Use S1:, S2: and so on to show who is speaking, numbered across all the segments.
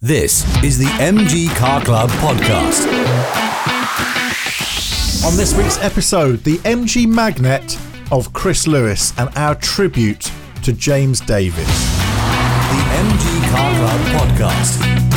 S1: This is the MG Car Club podcast.
S2: On this week's episode, the MG Magnette of Chris Lewis and our tribute to James Davis.
S1: The MG Car Club podcast.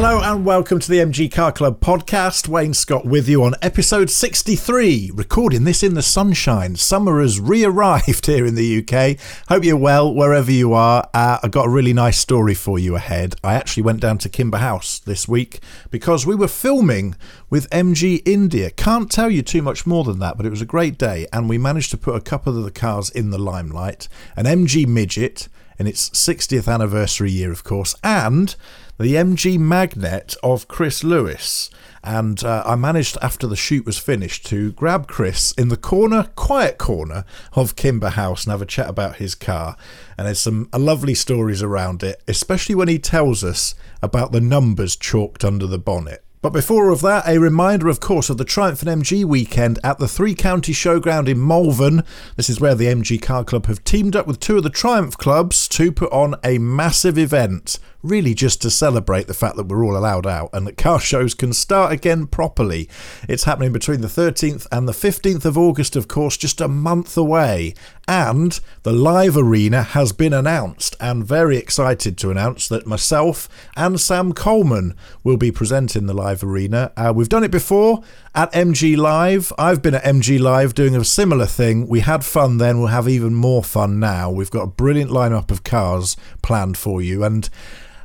S2: Hello and welcome to the MG Car Club podcast. Wayne Scott with you on episode 63, recording this in the sunshine. Summer has re arrived here in the UK. Hope you're well wherever you are. Uh, I got a really nice story for you ahead. I actually went down to Kimber House this week because we were filming with MG India. Can't tell you too much more than that, but it was a great day and we managed to put a couple of the cars in the limelight. An MG Midget in its 60th anniversary year, of course, and the MG Magnette of Chris Lewis. And uh, I managed, after the shoot was finished, to grab Chris in the corner, quiet corner of Kimber House and have a chat about his car. And there's some uh, lovely stories around it, especially when he tells us about the numbers chalked under the bonnet. But before of that, a reminder, of course, of the Triumph and MG weekend at the Three County Showground in Malvern. This is where the MG Car Club have teamed up with two of the Triumph clubs to put on a massive event really just to celebrate the fact that we're all allowed out and that car shows can start again properly. It's happening between the 13th and the 15th of August, of course, just a month away. And the live arena has been announced, and very excited to announce that myself and Sam Coleman will be presenting the live arena. Uh, we've done it before at MG Live. I've been at MG Live doing a similar thing. We had fun then, we'll have even more fun now. We've got a brilliant lineup of cars planned for you, and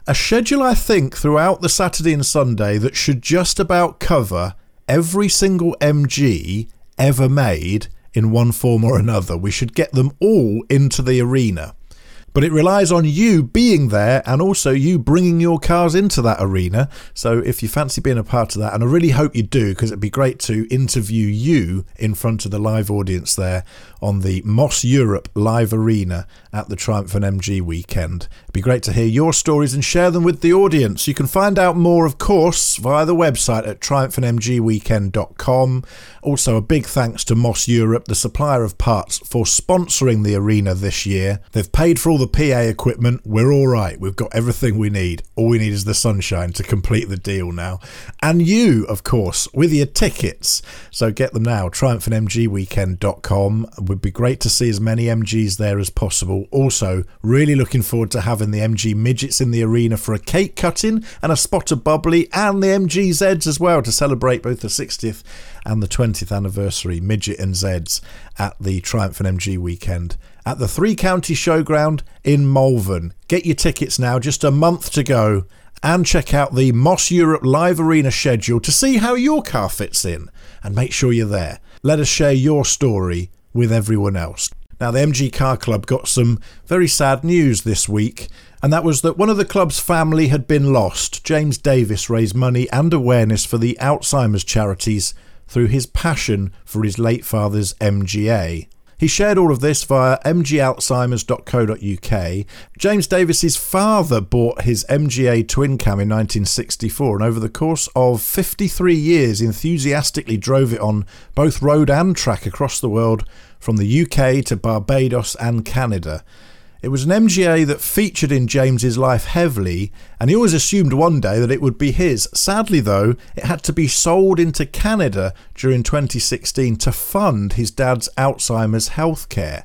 S2: a schedule, I think, throughout the Saturday and Sunday that should just about cover every single MG ever made in one form or another. We should get them all into the arena. But it relies on you being there and also you bringing your cars into that arena. So if you fancy being a part of that, and I really hope you do, because it'd be great to interview you in front of the live audience there on the Moss Europe live arena at the Triumph and MG weekend. It'd be great to hear your stories and share them with the audience. You can find out more, of course, via the website at triumphandmgweekend.com. Also, a big thanks to Moss Europe, the supplier of parts, for sponsoring the arena this year. They've paid for all the PA equipment. We're all right. We've got everything we need. All we need is the sunshine to complete the deal now. And you, of course, with your tickets. So get them now. Triumphandmgweekend.com. It would be great to see as many MGs there as possible. Also, really looking forward to having the MG midgets in the arena for a cake cutting and a spot of bubbly, and the MG Zeds as well to celebrate both the 60th and the 20th anniversary midget and Zeds at the Triumph and MG weekend at the Three County Showground in Malvern. Get your tickets now, just a month to go, and check out the Moss Europe Live Arena schedule to see how your car fits in. And make sure you're there. Let us share your story with everyone else. Now, the MG Car Club got some very sad news this week, and that was that one of the club's family had been lost. James Davis raised money and awareness for the Alzheimer's charities through his passion for his late father's MGA. He shared all of this via mgalzheimers.co.uk. James Davis's father bought his MGA twin cam in 1964 and over the course of 53 years enthusiastically drove it on both road and track across the world from the UK to Barbados and Canada. It was an MGA that featured in James's life heavily, and he always assumed one day that it would be his. Sadly, though, it had to be sold into Canada during 2016 to fund his dad's Alzheimer's healthcare.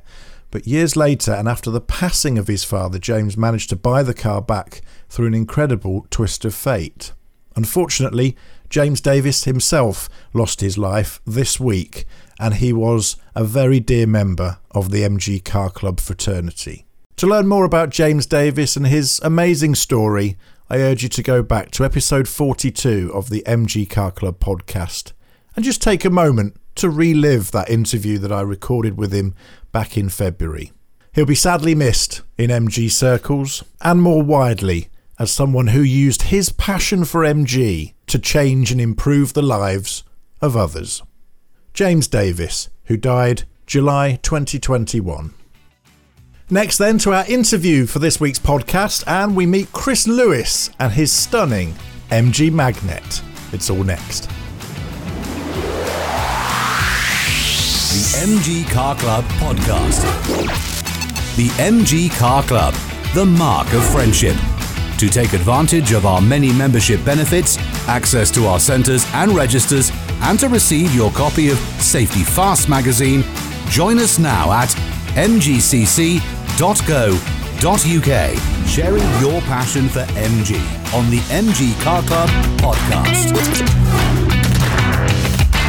S2: But years later, and after the passing of his father, James managed to buy the car back through an incredible twist of fate. Unfortunately, James Davis himself lost his life this week, and he was a very dear member of the MG Car Club fraternity. To learn more about James Davis and his amazing story, I urge you to go back to episode 42 of the MG Car Club podcast and just take a moment to relive that interview that I recorded with him back in February. He'll be sadly missed in MG circles and more widely as someone who used his passion for MG to change and improve the lives of others. James Davis, who died July 2021. Next, then, to our interview for this week's podcast, and we meet Chris Lewis and his stunning MG Magnette. It's all next.
S1: The MG Car Club podcast. The MG Car Club, the mark of friendship. To take advantage of our many membership benefits, access to our centres and registers, and to receive your copy of Safety Fast magazine, join us now at mgcc.co.uk, sharing your passion for MG on the MG Car Club podcast.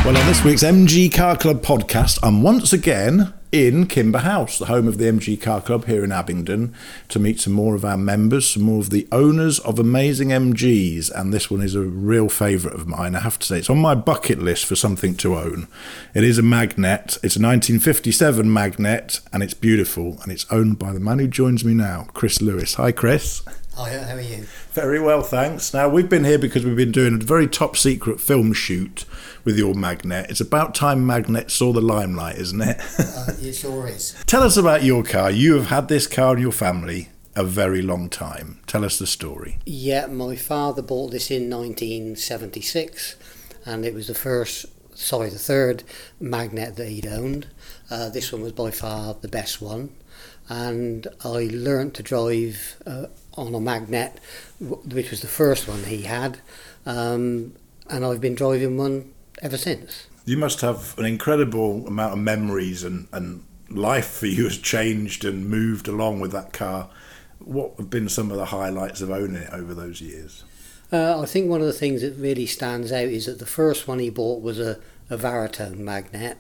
S2: Well, on this week's MG Car Club podcast, I'm once again in Kimber House, the home of the MG Car Club here in Abingdon, to meet some more of our members, some more of the owners of amazing MGs. And this one is a real favourite of mine, I have to say. It's on my bucket list for something to own. It is a Magnette, it's a 1957 Magnette, and it's beautiful. And it's owned by the man who joins me now, Chris Lewis. Hi, Chris.
S3: Hi, how are you?
S2: Very well, thanks. Now, we've been here because we've been doing a very top secret film shoot with your Magnette. It's about time Magnette saw the limelight, isn't it?
S3: Uh, it sure is.
S2: Tell us about your car. You have had this car in your family a very long time. Tell us the story.
S3: Yeah, my father bought this in 1976, and it was the first, sorry, the third Magnette that he'd owned. Uh, this one was by far the best one, and I learnt to drive uh, on a Magnette, which was the first one he had, um, and I've been driving one ever since.
S2: You must have an incredible amount of memories, and, and life for you has changed and moved along with that car. What have been some of the highlights of owning it over those years?
S3: Uh, I think one of the things that really stands out is that the first one he bought was a, a Varitone Magnette,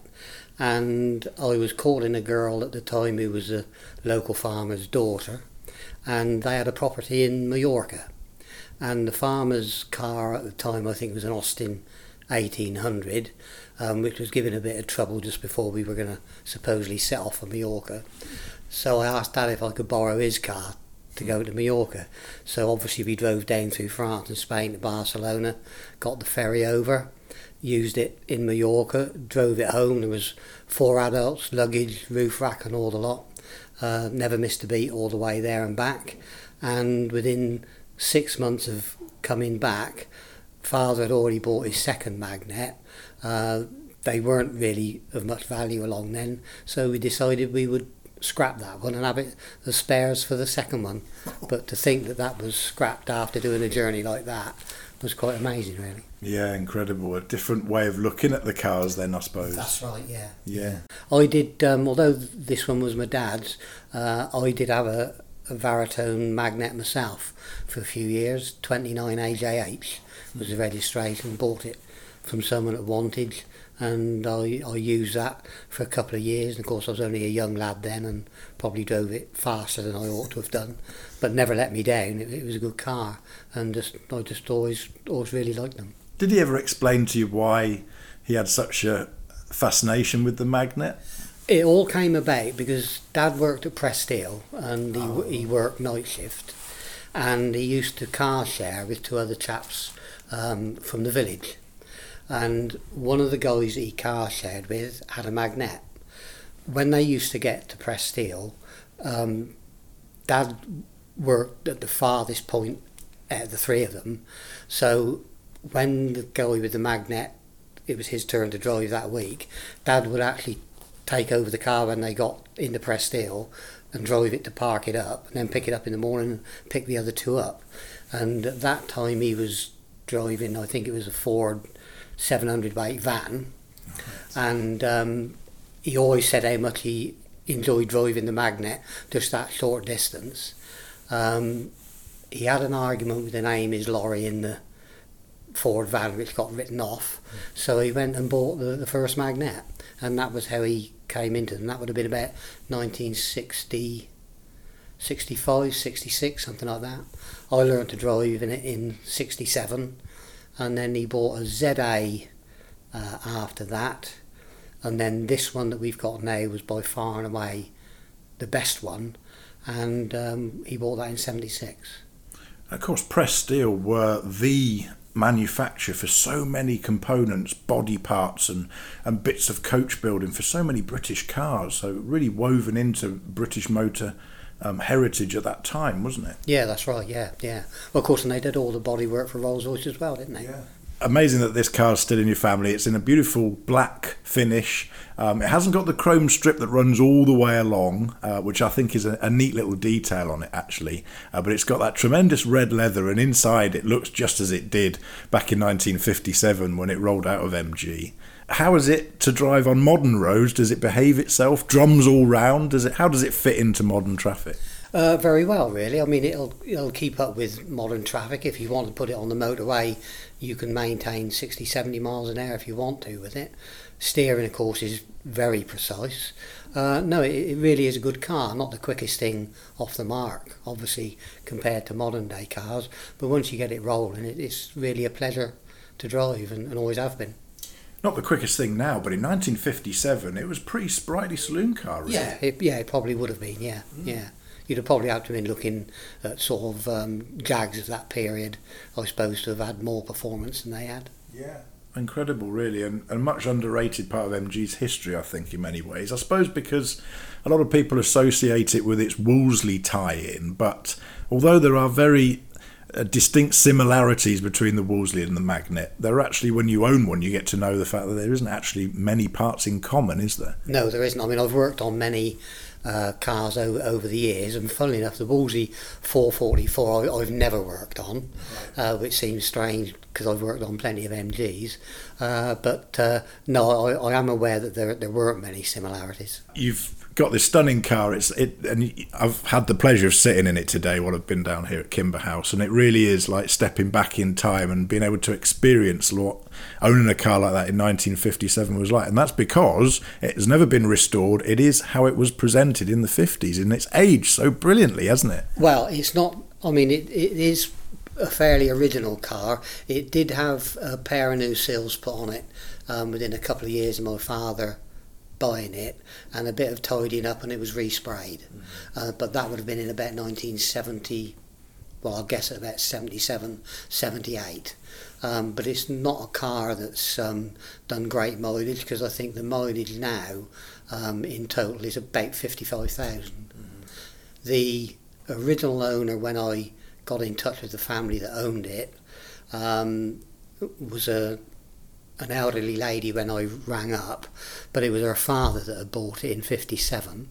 S3: and I was courting a girl at the time who was a local farmer's daughter, and they had a property in Mallorca. And the farmer's car at the time, I think, was an Austin 1800, um, which was giving a bit of trouble just before we were going to supposedly set off for Mallorca. So I asked Dad if I could borrow his car to go to Mallorca. So obviously we drove down through France and Spain to Barcelona, got the ferry over, used it in Mallorca, drove it home. There was four adults, luggage, roof rack, and all the lot. Uh, never missed a beat all the way there and back. And within six months of coming back, father had already bought his second Magnette. Uh, they weren't really of much value along then, so we decided we would scrap that one and have it the spares for the second one. But to think that that was scrapped after doing a journey like that was quite amazing, really.
S2: Yeah, incredible. A different way of looking at the cars, then, I suppose.
S3: That's right, yeah.
S2: Yeah.
S3: I did, um, although this one was my dad's, uh, I did have a, a Varitone Magnette myself for a few years. 29 AJH was the registration, bought it from someone at Wantage, and I, I used that for a couple of years. And of course, I was only a young lad then and probably drove it faster than I ought to have done, but never let me down. It, it was a good car, and just I just always always really liked them.
S2: Did he ever explain to you why he had such a fascination with the Magnette?
S3: It all came about because Dad worked at Press Steel and he, he worked night shift, and he used to car share with two other chaps um, from the village. And one of the guys that he car shared with had a Magnette. When they used to get to Press Steel, um, Dad worked at the farthest point out of the three of them. So when the guy with the Magnette, it was his turn to drive that week, Dad would actually take over the car when they got into Press Steel and drive it to park it up and then pick it up in the morning and pick the other two up. And at that time he was driving, I think it was a Ford 700 weight van. And um, he always said how much he enjoyed driving the Magnette, just that short distance. Um, he had an argument with the name his lorry in the Ford van, which got written off. So he went and bought the, the first Magnette, and that was how he came into them. That would have been about 1960, 65, 66, something like that. I learned to drive in it in 67, and then he bought a ZA uh, after that. And then this one that we've got now was by far and away the best one, and um, he bought that in 76.
S2: Of course, Press Steel were the manufacturer for so many components, body parts, and, and bits of coach building for so many British cars. So, really woven into British motor um, heritage at that time, wasn't it?
S3: Yeah, that's right. Yeah, yeah. Well, of course, and they did all the body work for Rolls Royce as well, didn't they?
S2: Yeah. Amazing that this car's still in your family. It's in a beautiful black finish. Um, it hasn't got the chrome strip that runs all the way along, uh, which I think is a, a, neat little detail on it, actually. Uh, but it's got that tremendous red leather, and inside it looks just as it did back in 1957 when it rolled out of MG. How is it to drive on modern roads? Does it behave itself? Drums all round? Does it? How does it fit into modern traffic?
S3: Uh, very well, really. I mean, it'll it'll keep up with modern traffic. If you want to put it on the motorway, you can maintain 60, 70 miles an hour if you want to with it. Steering, of course, is very precise. Uh, no, it, it really is a good car. Not the quickest thing off the mark, obviously, compared to modern day cars. But once you get it rolling, it, it's really a pleasure to drive and, and always have been
S2: not the quickest thing now, but in 1957 it was pretty sprightly saloon car.
S3: Yeah, it, yeah, it probably would have been. Yeah, mm. yeah you'd have probably had to have been looking at sort of um, Jags of that period, I suppose, to have had more performance than they had.
S2: Yeah. Incredible, really, and a much underrated part of MG's history, I think, in many ways. I suppose because a lot of people associate it with its Wolseley tie in, but although there are very uh, distinct similarities between the Wolseley and the Magnette. There are actually, when you own one, you get to know the fact that there isn't actually many parts in common, is there?
S3: No, there isn't. I mean, I've worked on many uh, cars over, over the years. And funnily enough, the Wolseley 444 I, have never worked on, uh, which seems strange because I've worked on plenty of MGs. Uh, but uh, no, I, I am aware that there, there weren't many similarities.
S2: You've got this stunning car. It's it, and I've had the pleasure of sitting in it today while I've been down here at Kimber House, and it really is like stepping back in time and being able to experience what owning a car like that in 1957 was like. And that's because it has never been restored. It is how it was presented in the 50s, and it's aged so brilliantly, hasn't it?
S3: Well, it's not. I mean, it, it is a fairly original car. It did have a pair of new seals put on it um, within a couple of years of my father buying it and a bit of tidying up and it was resprayed. Mm-hmm. Uh, but that would have been in about 1970, well, I guess about 77, 78. Um, but it's not a car that's um, done great mileage because I think the mileage now um, in total is about 55,000. Mm-hmm. The original owner, when I got in touch with the family that owned it, um, was a an elderly lady when I rang up, but it was her father that had bought it in 57.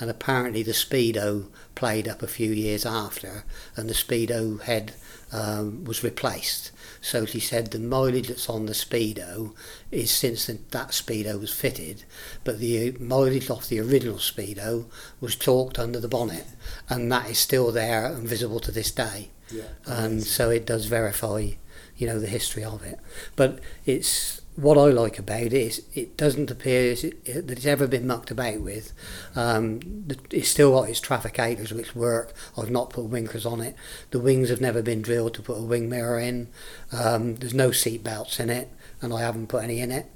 S3: And apparently the Speedo played up a few years after, and the Speedo head um, was replaced. So she said the mileage that's on the Speedo is since that Speedo was fitted, but the mileage off the original Speedo was chalked under the bonnet, and that is still there and visible to this day. Yeah, and so it does verify you know the history of it. But it's what I like about it is it doesn't appear that it's ever been mucked about with. Um, it's still got its trafficators which work. I've not put winkers on it. The wings have never been drilled to put a wing mirror in. Um, there's no seat belts in it, and I haven't put any in it.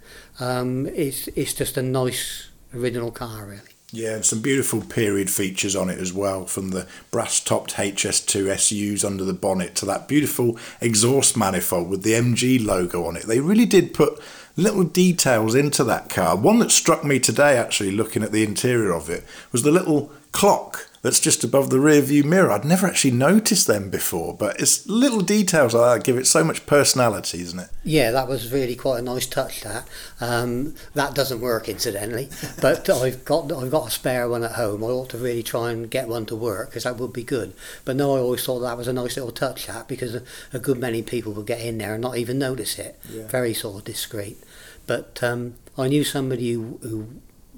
S3: Um, it's it's just a nice original car really.
S2: Yeah, and some beautiful period features on it as well, from the brass topped HS2 SUs under the bonnet to that beautiful exhaust manifold with the MG logo on it. They really did put little details into that car. One that struck me today, actually, looking at the interior of it, was the little clock that's just above the rear view mirror. I'd never actually noticed them before, but it's little details like that give it so much personality, isn't it?
S3: Yeah, that was really quite a nice touch. That um, that doesn't work incidentally, but I've got I've got a spare one at home. I ought to really try and get one to work because that would be good. But no, I always thought that was a nice little touch. That because a, a good many people would get in there and not even notice it. Yeah. Very sort of discreet. But um, I knew somebody who, who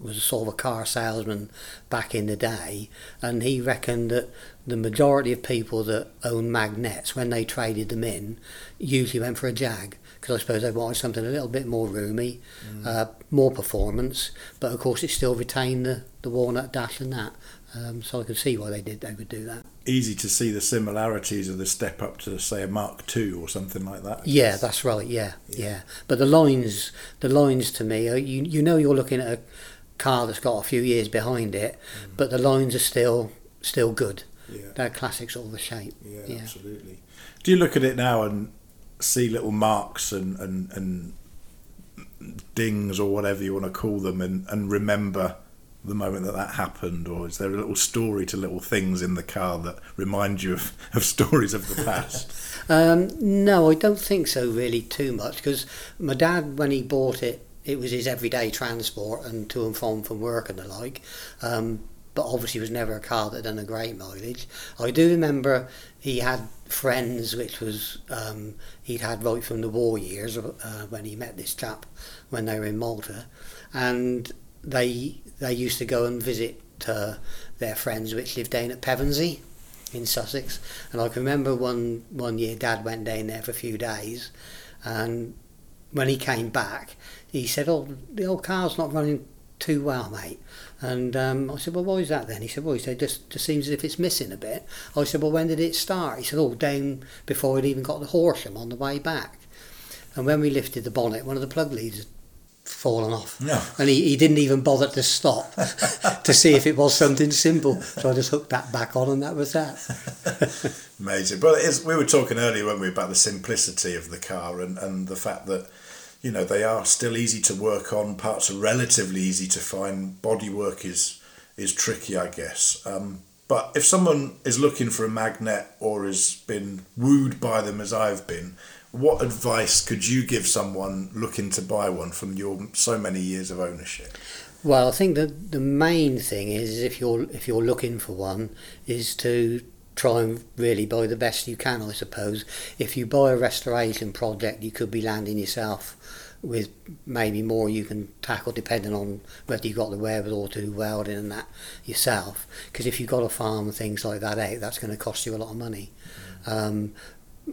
S3: was a sort of a car salesman back in the day, and he reckoned that the majority of people that own Magnettes, when they traded them in, usually went for a Jag because I suppose they wanted something a little bit more roomy, mm. uh, more performance, but of course it still retained the, the walnut dash and that. Um, so I could see why they did they would do that.
S2: Easy to see the similarities of the step up to say a Mark II or something like that.
S3: Yeah, that's right. Yeah, yeah, yeah. But the lines, the lines to me, you you know you're looking at a car that's got a few years behind it, mm. but the lines are still still good. Yeah. They're classic sort of a shape.
S2: Yeah, yeah, absolutely. Do you look at it now and see little marks and, and, and dings or whatever you want to call them and, and remember the moment that that happened or is there a little story to little things in the car that remind you of, of stories of the past
S3: Um, no, I don't think so really too much because my dad, when he bought it, it was his everyday transport and to and from from work and the like. Um, but obviously was never a car that had done a great mileage. I do remember he had friends, which was um, he'd had right from the war years uh, when he met this chap when they were in Malta, and they they used to go and visit uh, their friends which lived down at Pevensey in Sussex. And I can remember one one year Dad went down there for a few days, and when he came back, he said, "Oh, the old car's not running too well, mate." And um, I said, well, why is that then? He said, well, he said, just, just seems as if it's missing a bit. I said, well, when did it start? He said, oh, down before it even got the Horsham on the way back. And when we lifted the bonnet, one of the plug leads had fallen off.
S2: No.
S3: And he, he didn't even bother to stop to see if it was something simple. So I just hooked that back on and that was that.
S2: Amazing. But it is, we were talking earlier, weren't we, about the simplicity of the car and, and the fact that you know they are still easy to work on. Parts are relatively easy to find. Bodywork is is tricky, I guess. Um, but if someone is looking for a Magnette or has been wooed by them as I've been, what advice could you give someone looking to buy one from your so many years of ownership?
S3: Well, I think that the main thing is if you're if you're looking for one is to try and really buy the best you can, I suppose. If you buy a restoration project, you could be landing yourself with maybe more you can tackle depending on whether you've got the wherewithal to do welding and that yourself. Because if you've got a farm and things like that out, that's going to cost you a lot of money. Um,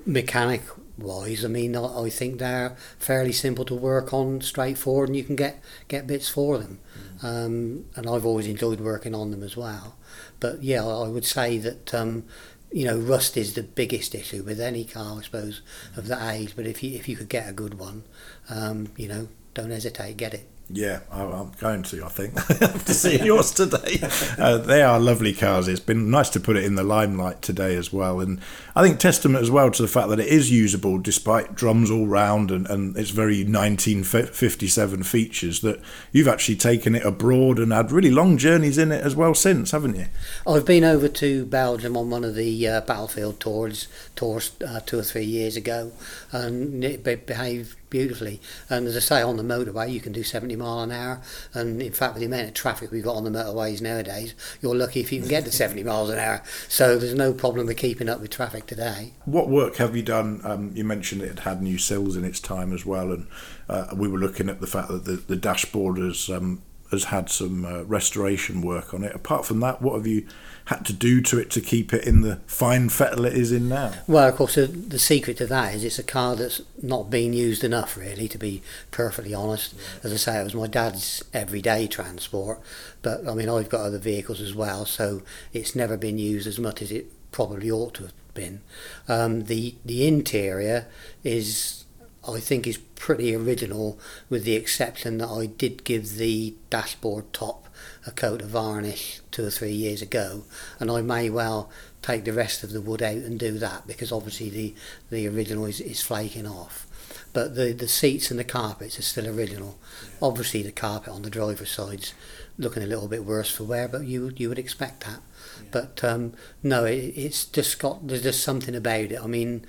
S3: mechanic wise, I mean, I, I think they're fairly simple to work on, straightforward, and you can get, get bits for them. Um, and I've always enjoyed working on them as well. But yeah, I would say that um, you know rust is the biggest issue with any car, I suppose, of that age. But if you if you could get a good one, um, you know, don't hesitate, get it.
S2: Yeah, I'm going to. I think to see yours today. Uh, they are lovely cars. It's been nice to put it in the limelight today as well, and I think testament as well to the fact that it is usable despite drums all round and, and its very 1957 features. That you've actually taken it abroad and had really long journeys in it as well since, haven't you?
S3: I've been over to Belgium on one of the uh, battlefield tours tours uh, two or three years ago, and it behaved beautifully. And as I say, on the motorway, you can do 70 mile an hour. And in fact, with the amount of traffic we've got on the motorways nowadays, you're lucky if you can get to 70 miles an hour. So there's no problem with keeping up with traffic today.
S2: What work have you done? Um, you mentioned it had had new sills in its time as well, and uh, we were looking at the fact that the, the dashboard has um, has had some uh, restoration work on it. Apart from that, what have you had to do to it to keep it in the fine fettle it is in now?
S3: Well, of course, the, the secret to that is it's a car that's not being used enough, really, to be perfectly honest. As I say, it was my dad's everyday transport, but I mean, I've got other vehicles as well, so it's never been used as much as it probably ought to have been. Um, the the interior is I think is pretty original, with the exception that I did give the dashboard top a coat of varnish two or three years ago, and I may well take the rest of the wood out and do that because obviously the the original is, is flaking off. But the the seats and the carpets are still original. Obviously, the carpet on the driver's side's looking a little bit worse for wear, but you you would expect that. But um, no, it, it's just got there's just something about it. I mean,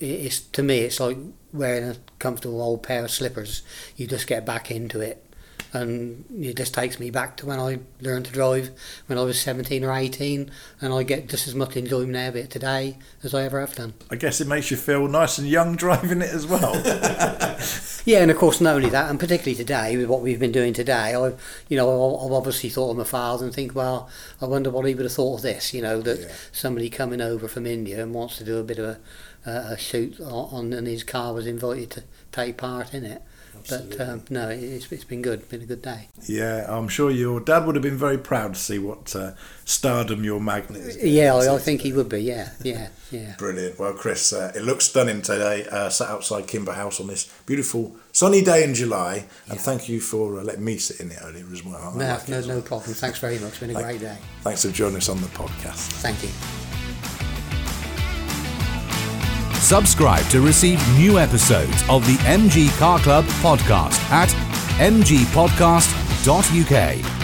S3: it's to me it's like wearing a comfortable old pair of slippers. You just get back into it, and it just takes me back to when I learned to drive when I was 17 or 18, and I get just as much enjoyment out of it today as I ever have done.
S2: I guess it makes you feel nice and young driving it as well.
S3: yeah, and of course, not only that, and particularly today with what we've been doing today, I, you know, I've obviously thought of my father and think, well, I wonder what he would have thought of this. You know, that yeah. somebody coming over from India and wants to do a bit of a uh, a shoot on, and his car was invited to take part in it. Absolutely. But um, no, it's, it's been good. Been a good day.
S2: Yeah, I'm sure your dad would have been very proud to see what uh, stardom your Magnette is.
S3: Yeah, I, I, think he would be. Yeah, yeah, yeah.
S2: Brilliant. Well, Chris, uh, it looks stunning today. Uh, sat outside Kimber House on this beautiful sunny day in July, and yeah. thank you for uh, letting me sit in it earlier as well.
S3: No, like no, no problem. Thanks very much. It's been a great day.
S2: Thanks for joining us on the podcast.
S3: Thank you.
S1: Subscribe to receive new episodes of the MG Car Club podcast at mgpodcast.uk.